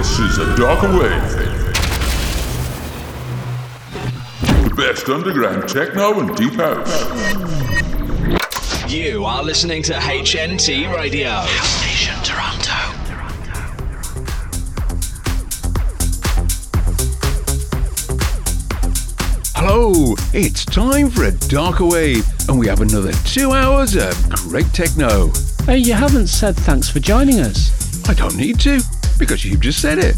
This is a Darker Wave. The best underground techno and deep house. You are listening to HNT Radio. House Nation Toronto. Hello, it's time for a darker wave, and we have another two hours of great techno. Hey, you haven't said thanks for joining us. I don't need to, because you've just said it.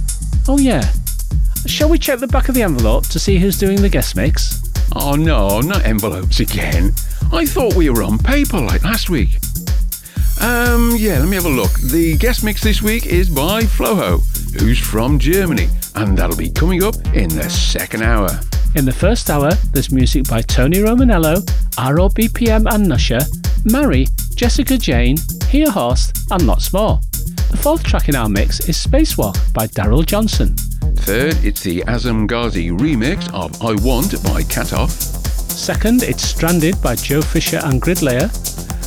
Oh, yeah. Shall we check the back of the envelope to see who's doing the guest mix? Oh no, not envelopes again. I thought we were on paper like last week. Um, yeah, let me have a look. The guest mix this week is by Floooh, who's from Germany, and that'll be coming up in the second hour. In the first hour, there's music by Tony Romanello, ROBPM and Nusha, Mary, Jesika Jane, Heerhorst, and lots more. The fourth track in our mix is Spacewalk by Daryl Johnson. Third, it's the Hasam Ghazi remix of I Want by Katoff. Second, it's Stranded by Joe Fisher and Gridlayer.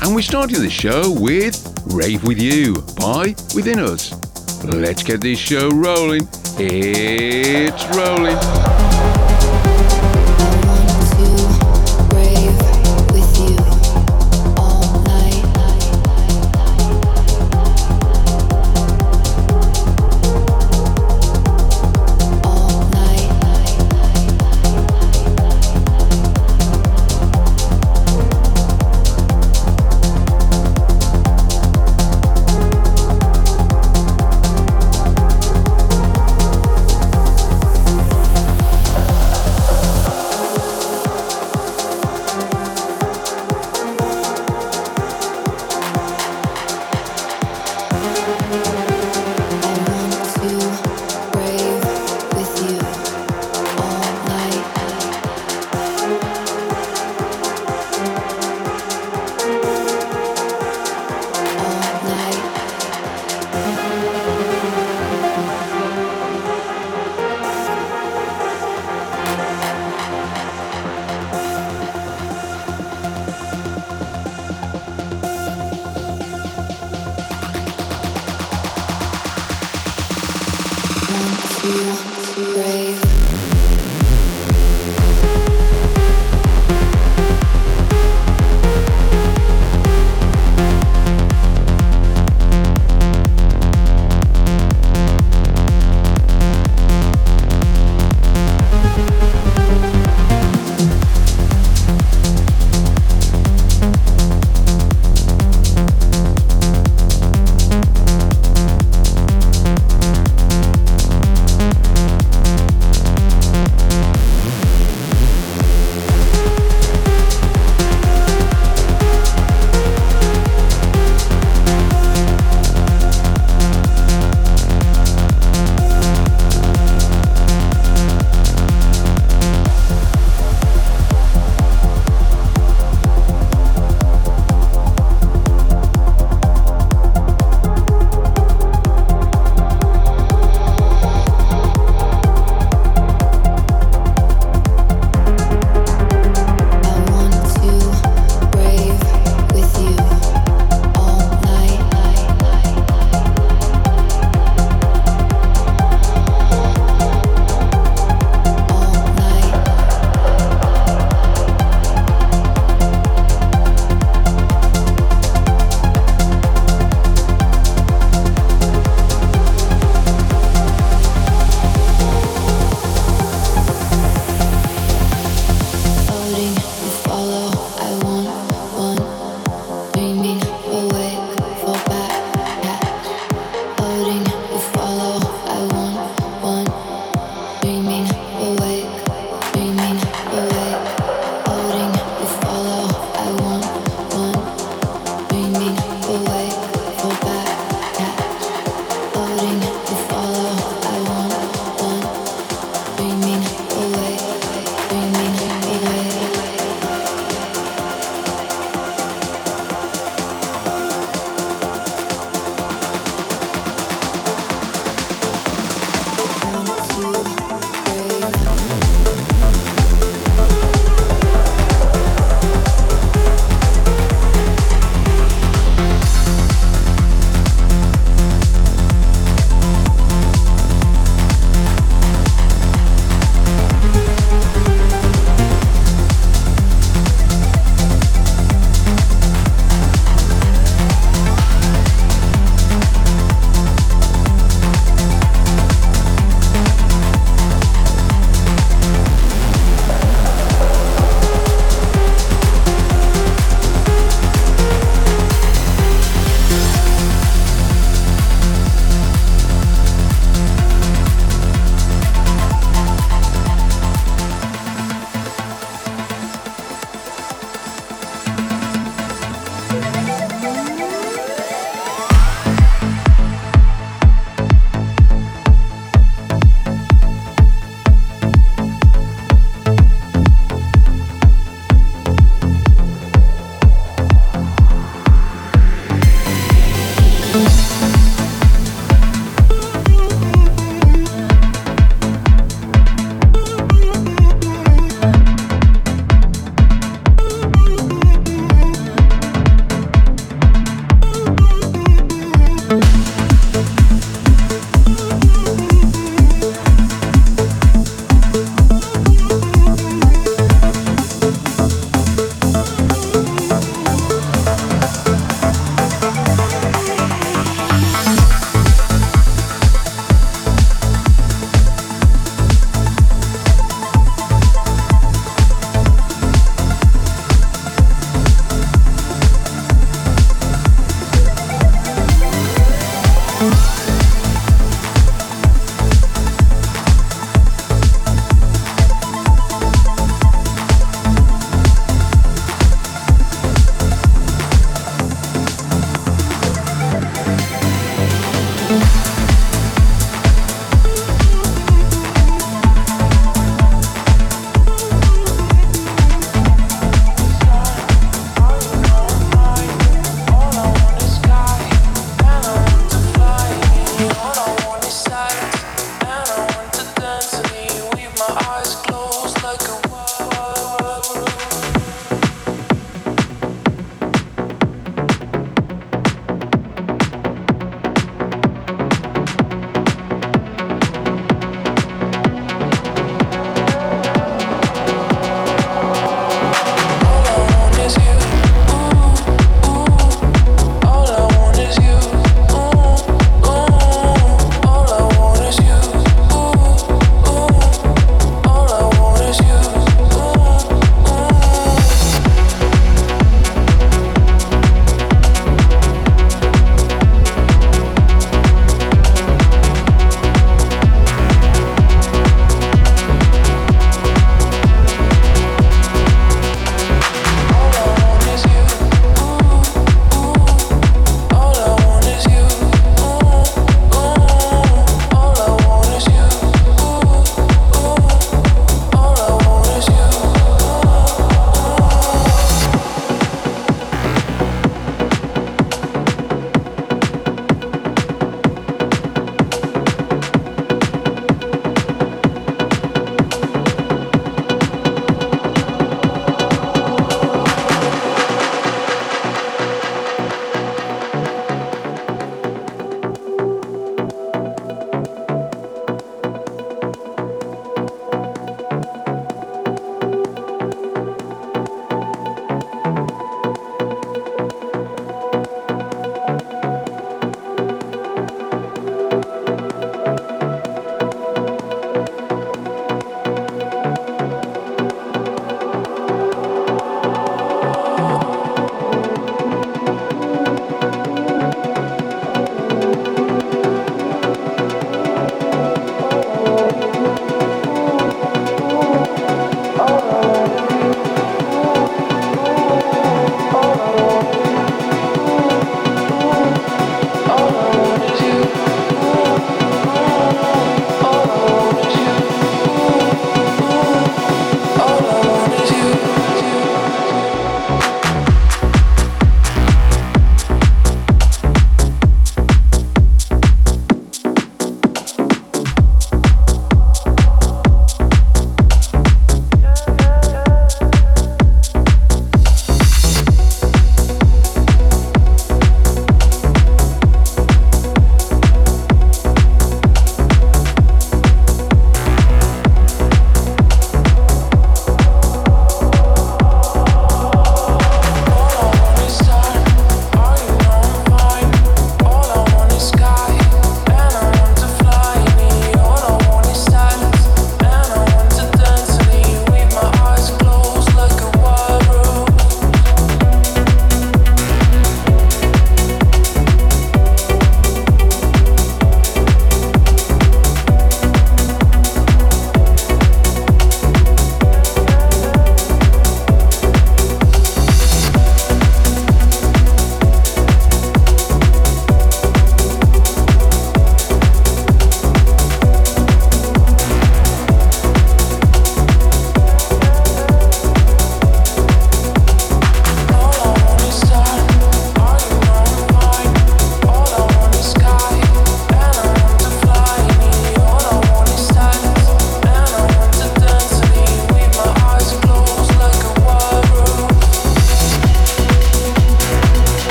And we're starting the show with Rave With You by Withn Us. Let's get this show rolling. It's rolling.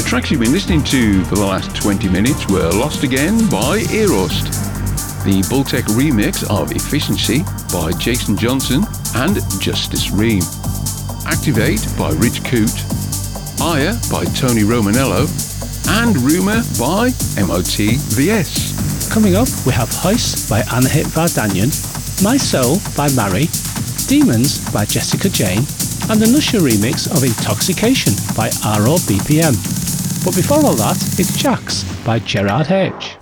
The tracks you've been listening to for the last 20 minutes were Lost Again by Heerhorst, the Bultech remix of Efficiency by Jason Johnson and Justus Reim, Activate by Rich Coote, Higher by Tony Romanello, and Rumour by MOTVS. Coming up, we have Heist by Anahit Vardanyan, My Soul by Mha Iri, Demons by Jesika Jane, and the Nusha remix of Intoxication by RO BPM. But before all that, it's Jax by Gerard H.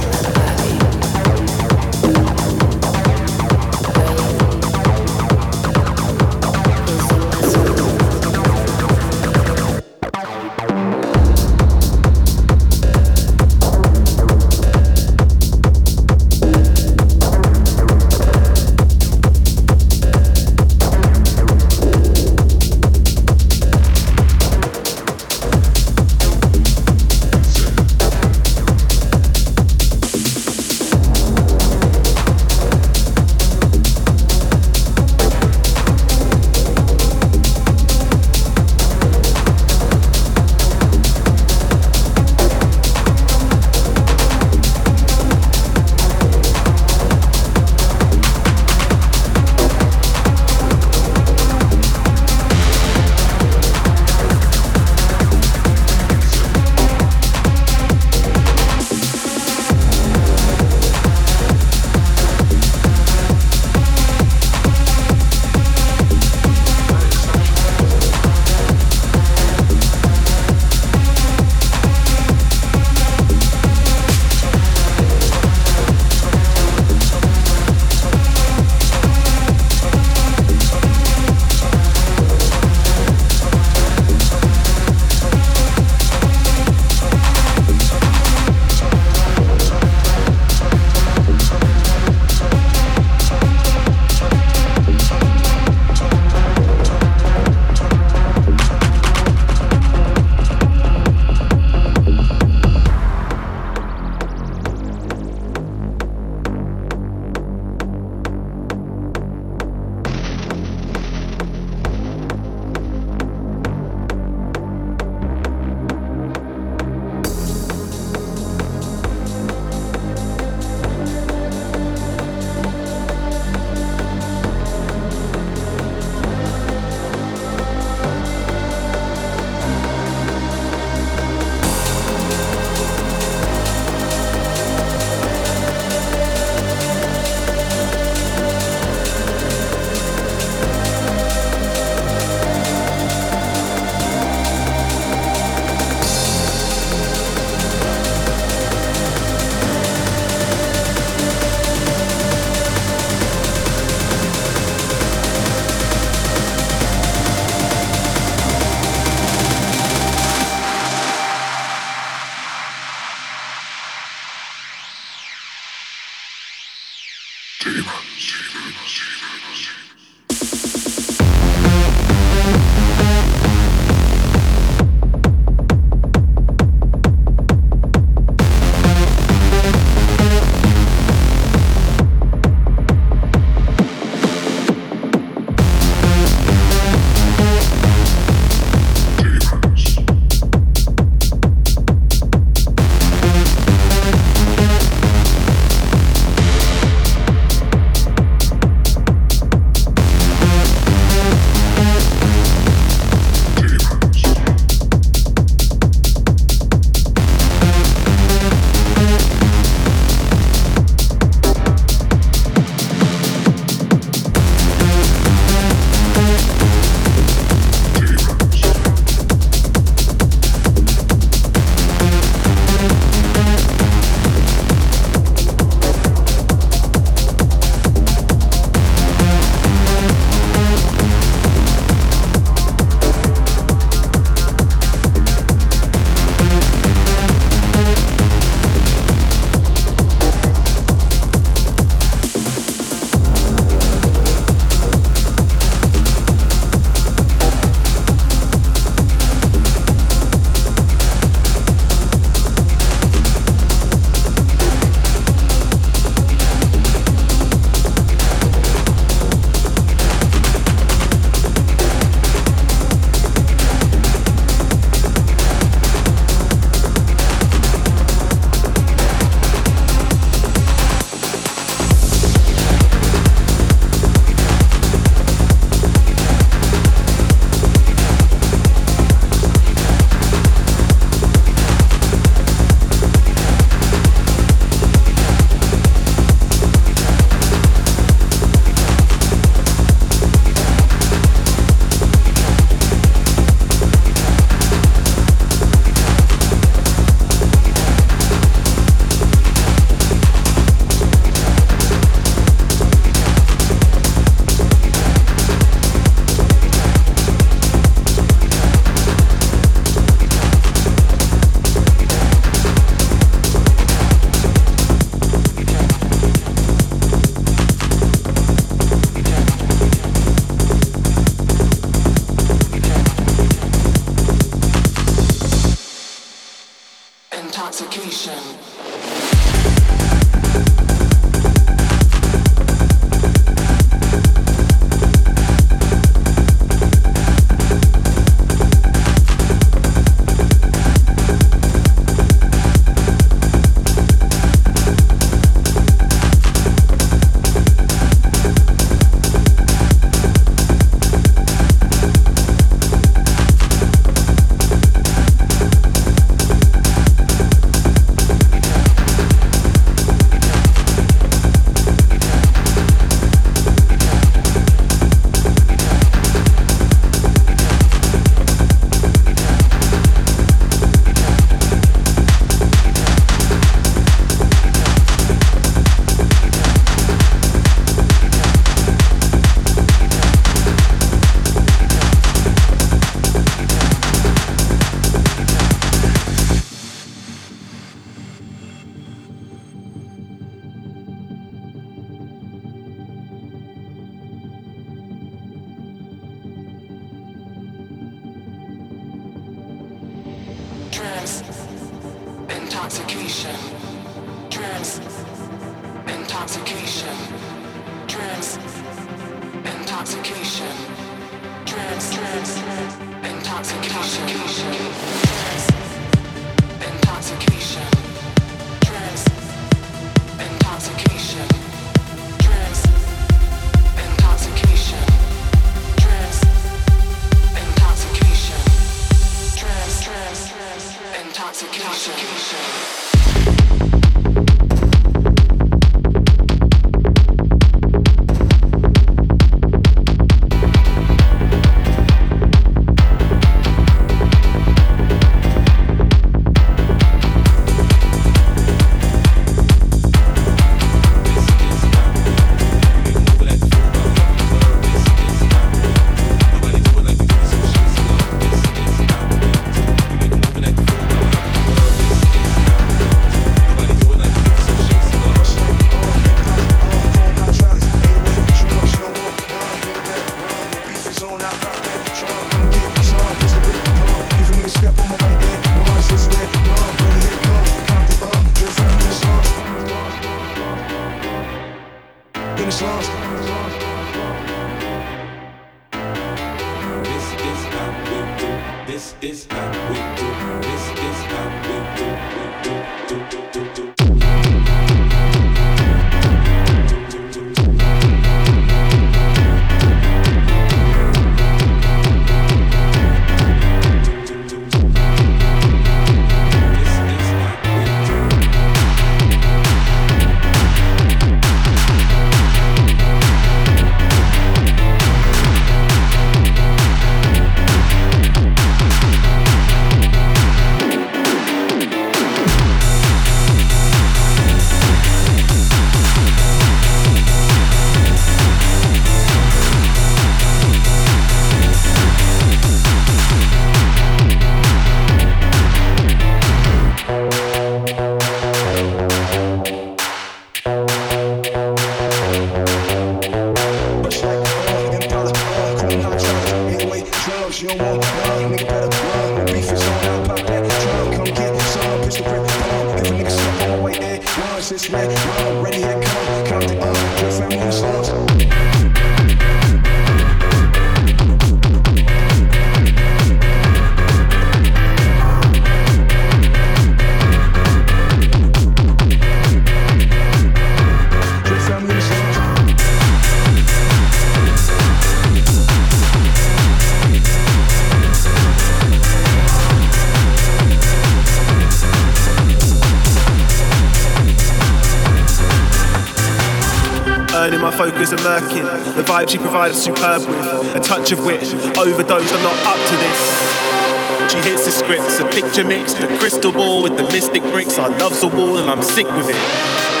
she provided superb with a touch of wit. Overdosed, I'm not up to this. She hits the scripts, a picture mix, the crystal ball with the mystic bricks. I love the wall and I'm sick with it.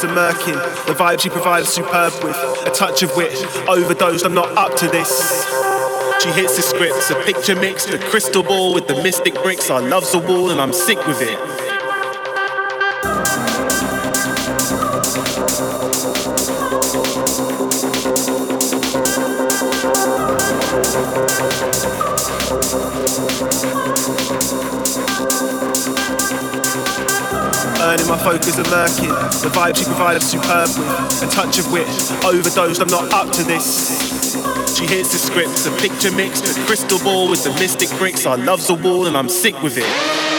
Focus and murking. The vibe she provides superb with a touch of wit. Overdosed, I'm not up to this. She hits the scripts, a picture mix, the crystal ball with the mystic bricks. I love the wall and I'm sick with it. Earning my focus and murking. The vibe she provided superb with a touch of wit. Overdosed, I'm not up to this. She hits the scripts, a picture mix, the crystal ball with the mystic bricks. I love the wall and I'm sick with it.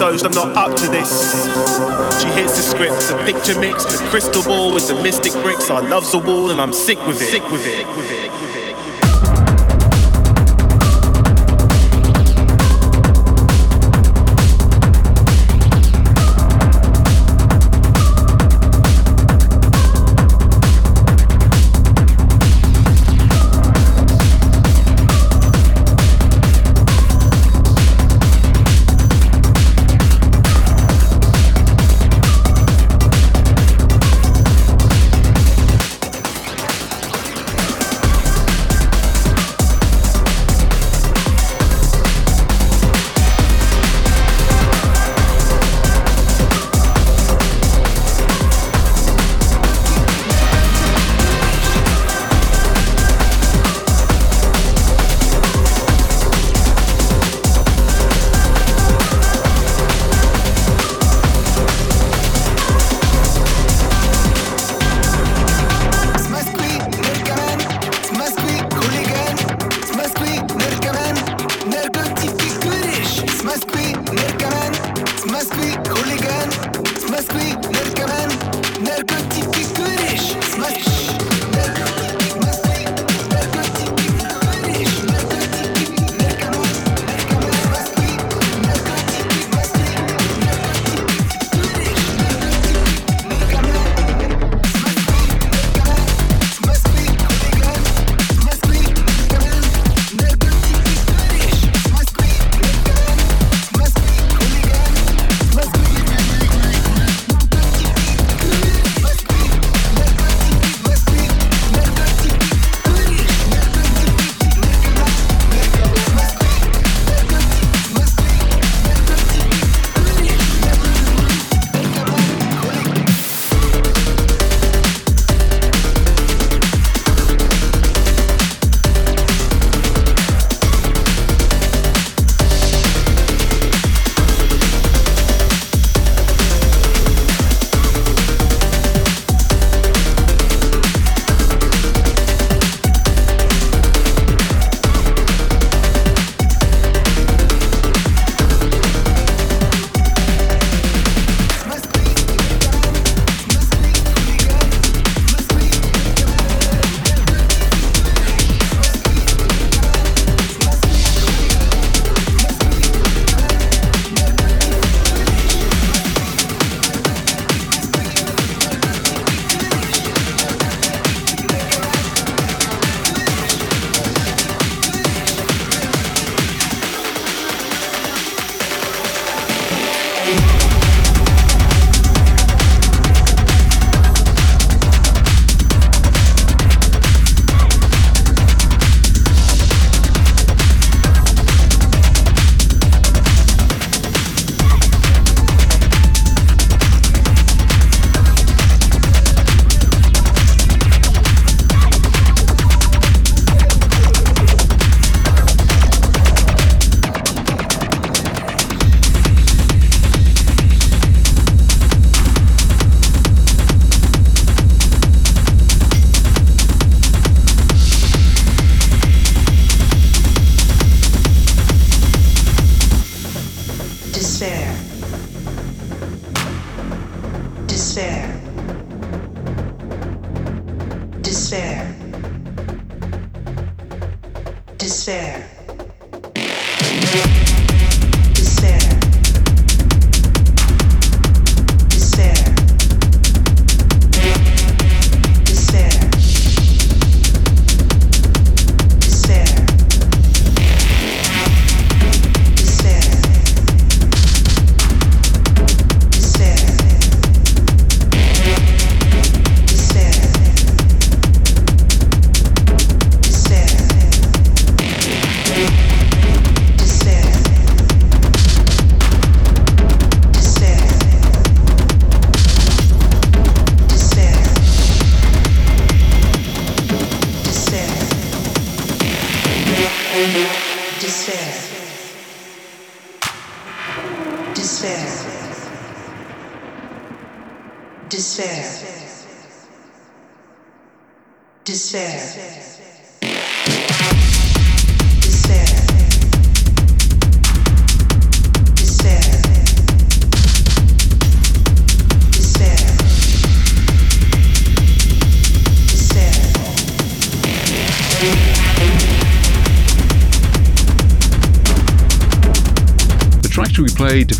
I'm not up to this. She hits the script, the picture mix, the crystal ball with the mystic bricks. I love's a wall and I'm sick with it. Sick with it. With it.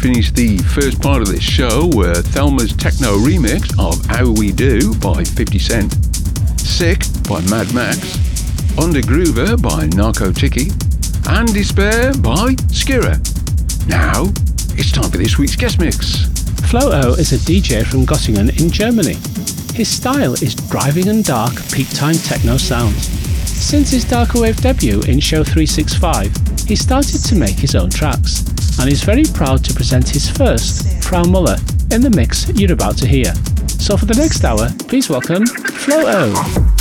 Finish the first part of this show were Thelma's techno remix of How We Do by 50 Cent, Sick by Mad Max, Undergroover by Narco Tiki, and Despair by Skira. Now, it's time for this week's guest mix. Floooh is a DJ from Göttingen in Germany. His style is driving and dark peak time techno sounds. Since his darker wave debut in Show 365, he started to make his own tracks, and is very proud to present his first, Frau Müller, in the mix you're about to hear. So for the next hour, please welcome Flo O.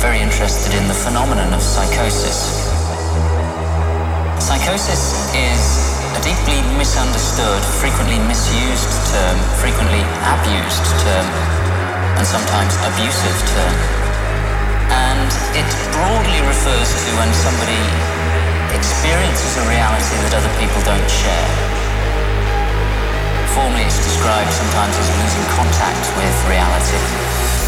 very interested in the phenomenon of psychosis. Psychosis is a deeply misunderstood, frequently misused term, frequently abused term, and sometimes abusive term. And it broadly refers to when somebody experiences a reality that other people don't share. Formally, it's described sometimes as losing contact with reality.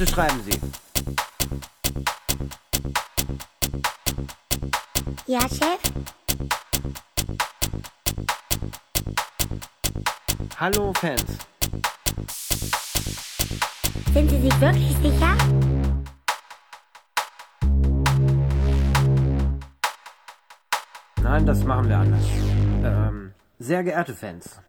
Bitte schreiben Sie. Ja, Chef? Hallo Fans. Sind Sie sich wirklich sicher? Nein, das machen wir anders. Ähm, sehr geehrte Fans.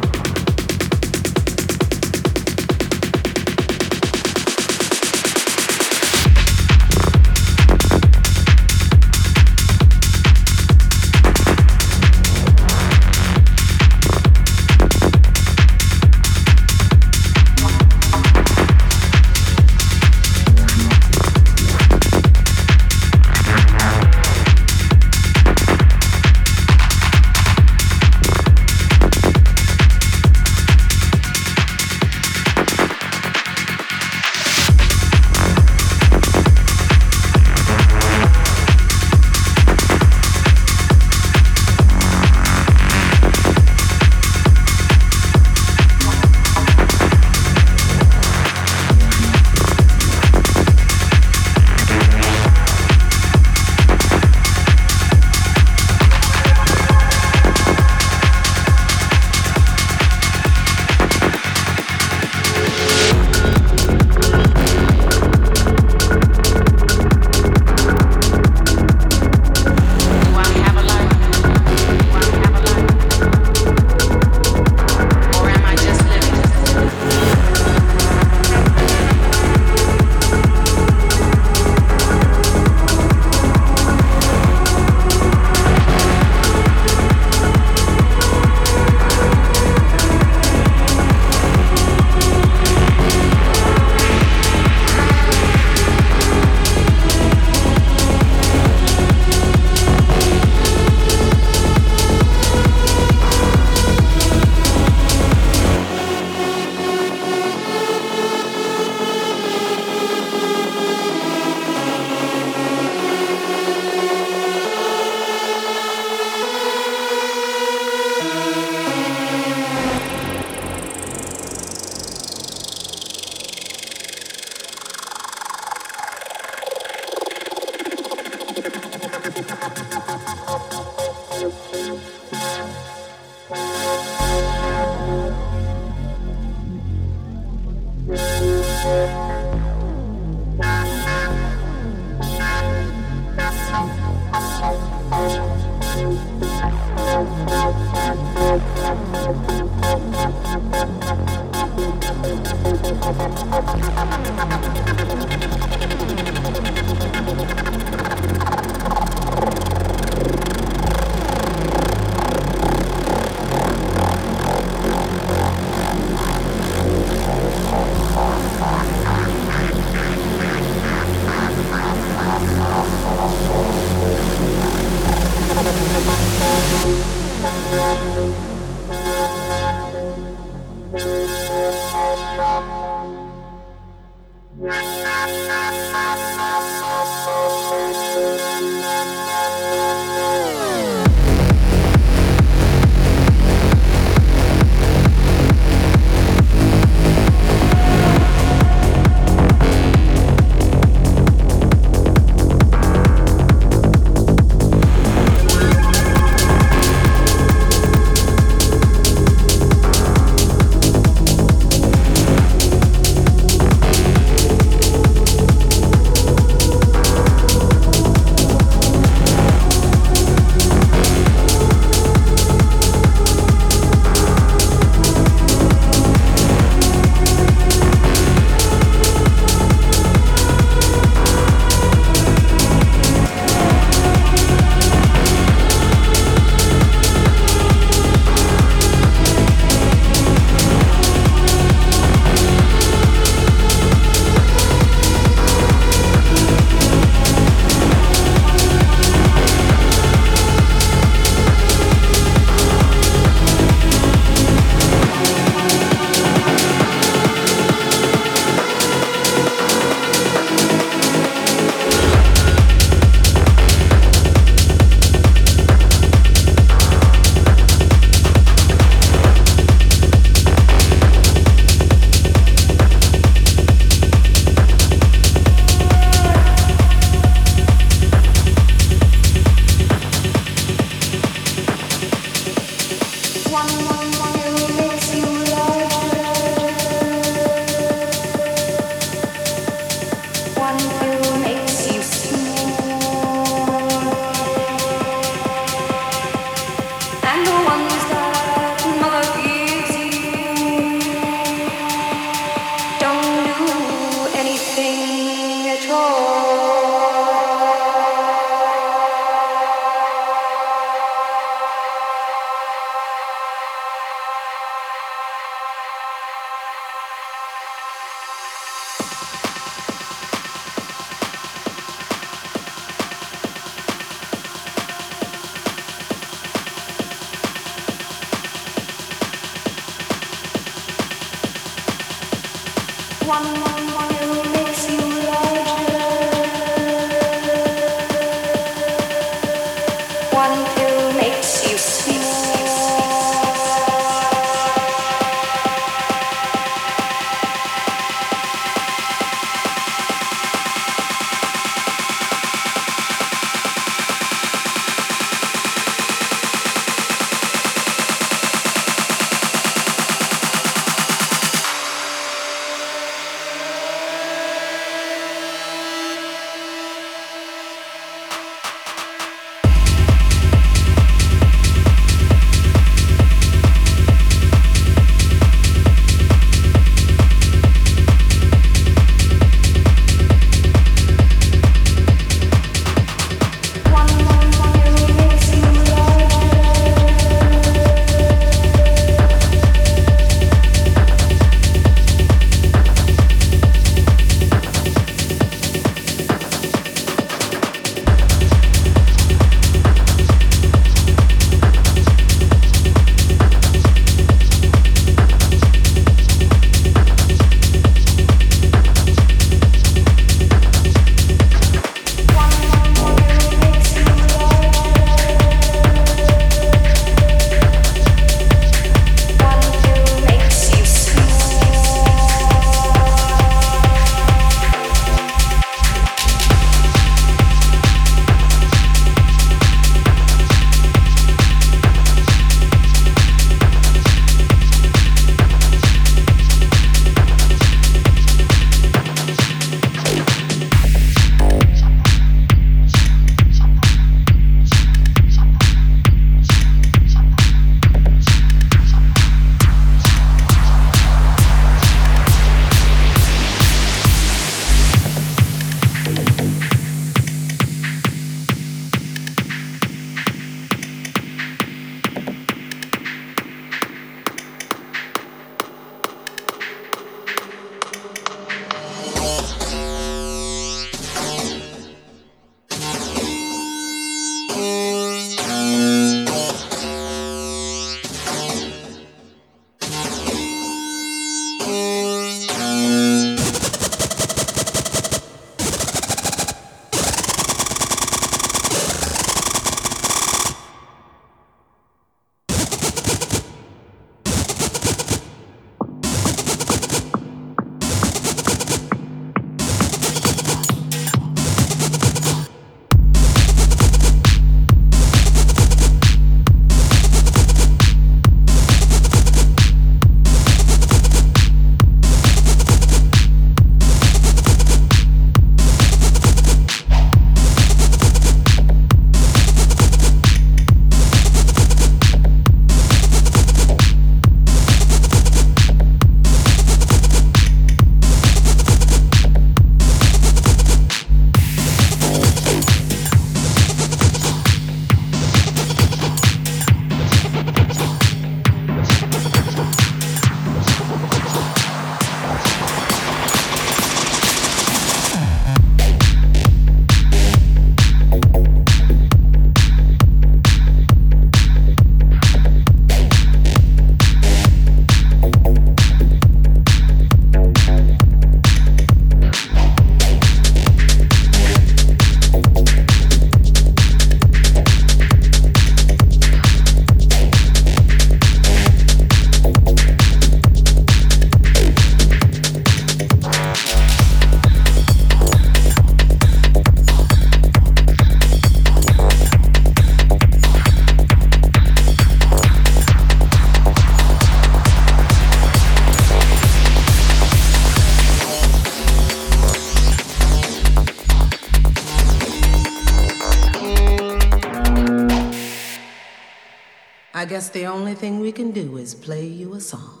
I guess the only thing we can do is play you a song.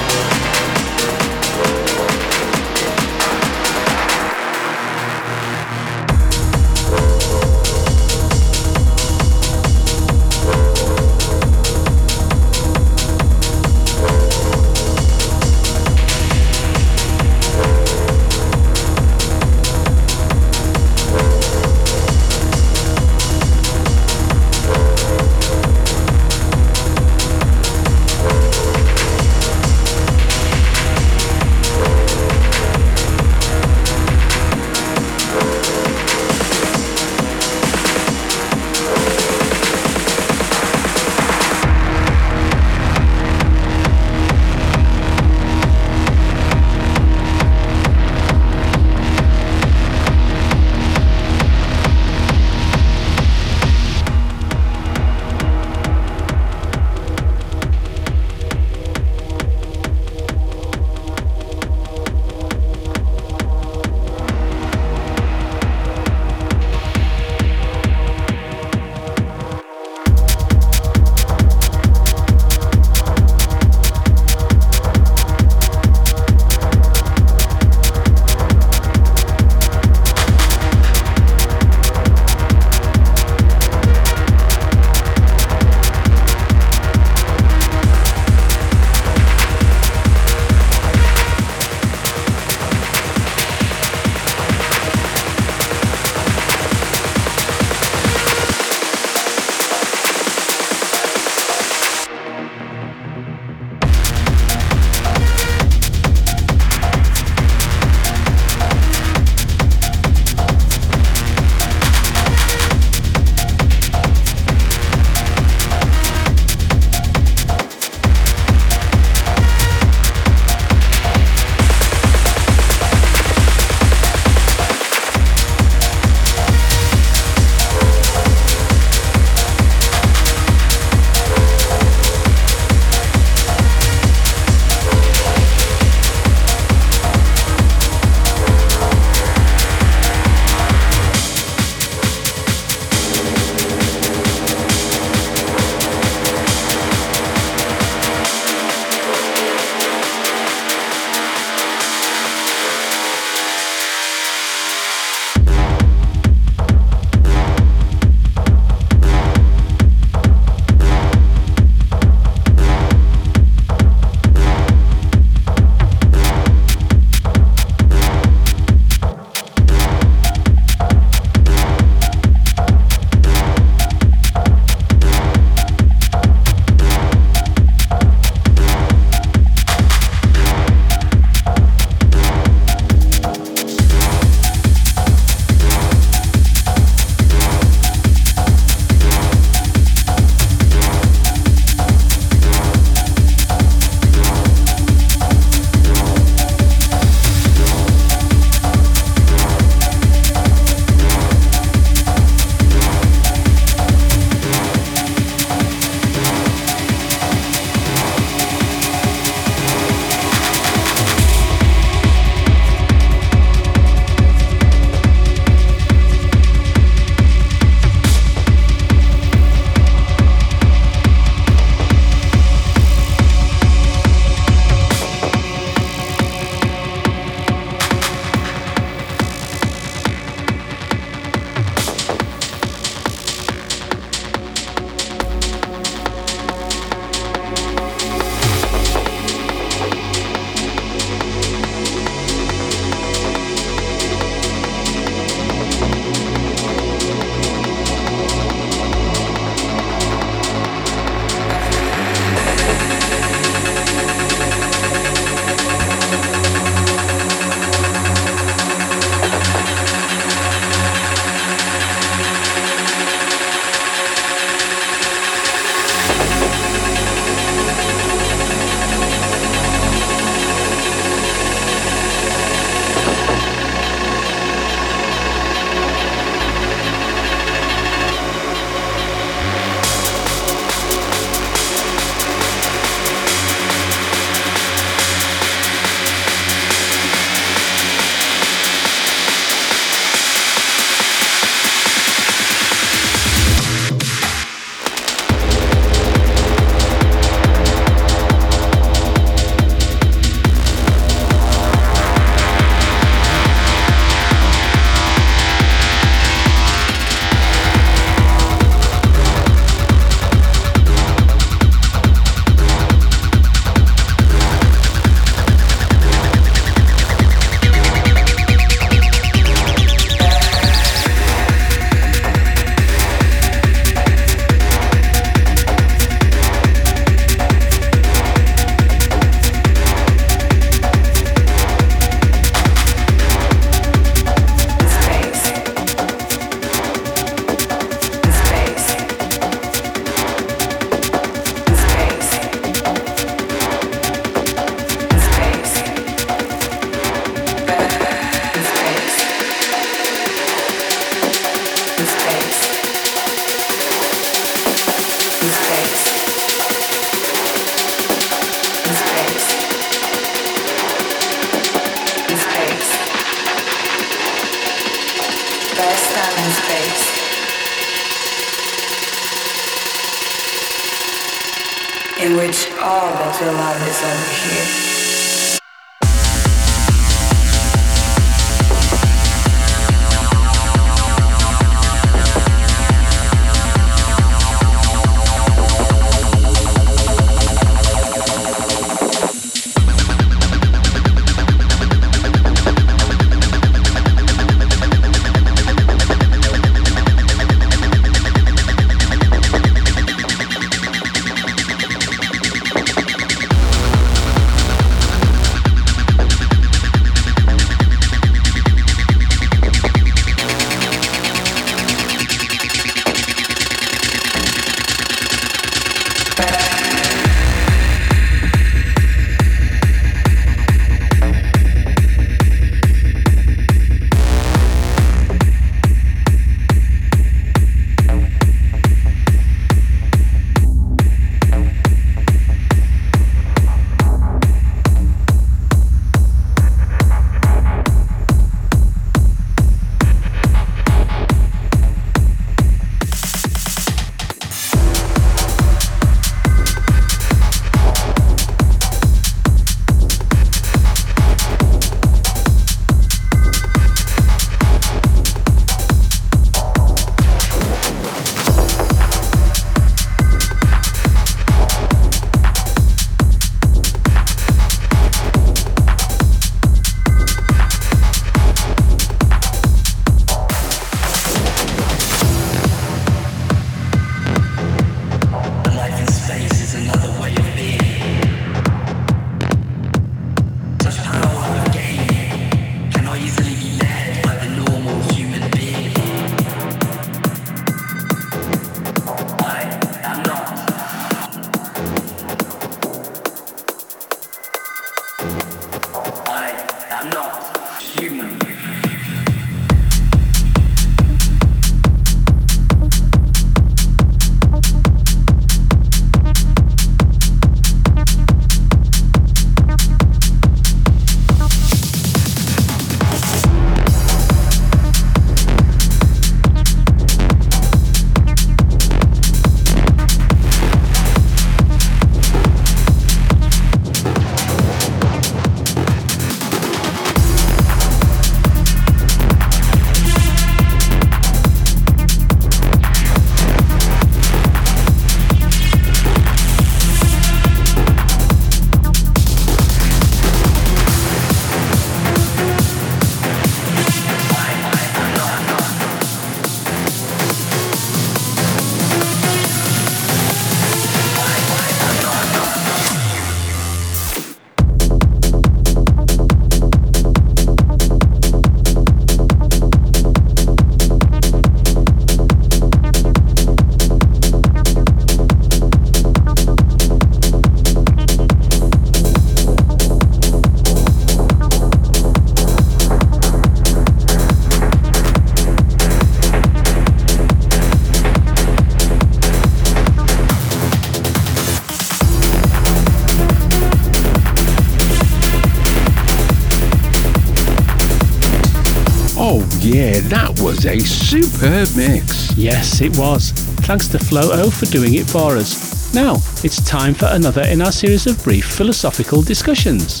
Was a superb mix. Yes, it was. Thanks to Floooh for doing it for us. Now, it's time for another in our series of brief philosophical discussions.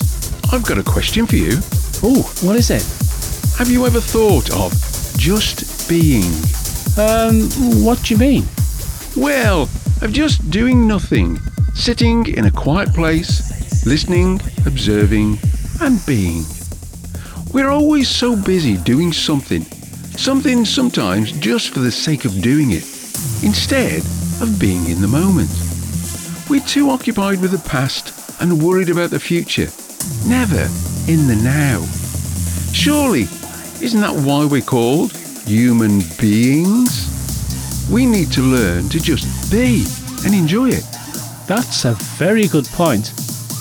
I've got a question for you. Oh, what is it? Have you ever thought of just being? Um, what do you mean? Well, of just doing nothing, sitting in a quiet place, listening, observing, and being. We're always so busy doing something Something sometimes just for the sake of doing it, instead of being in the moment. We're too occupied with the past and worried about the future, never in the now. Surely, isn't that why we're called human beings? We need to learn to just be and enjoy it. That's a very good point.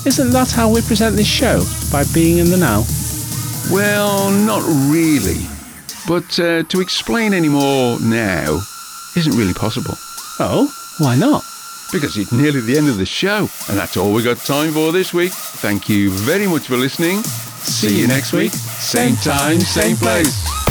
Isn't that how we present this show? By being in the now? Well, not really. But uh, to explain any more now isn't really possible. Oh, why not? Because it's nearly the end of the show, and that's all we got time for this week. Thank you very much for listening. See you next week, same time, same place.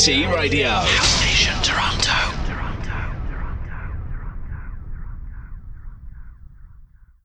HNT Radio.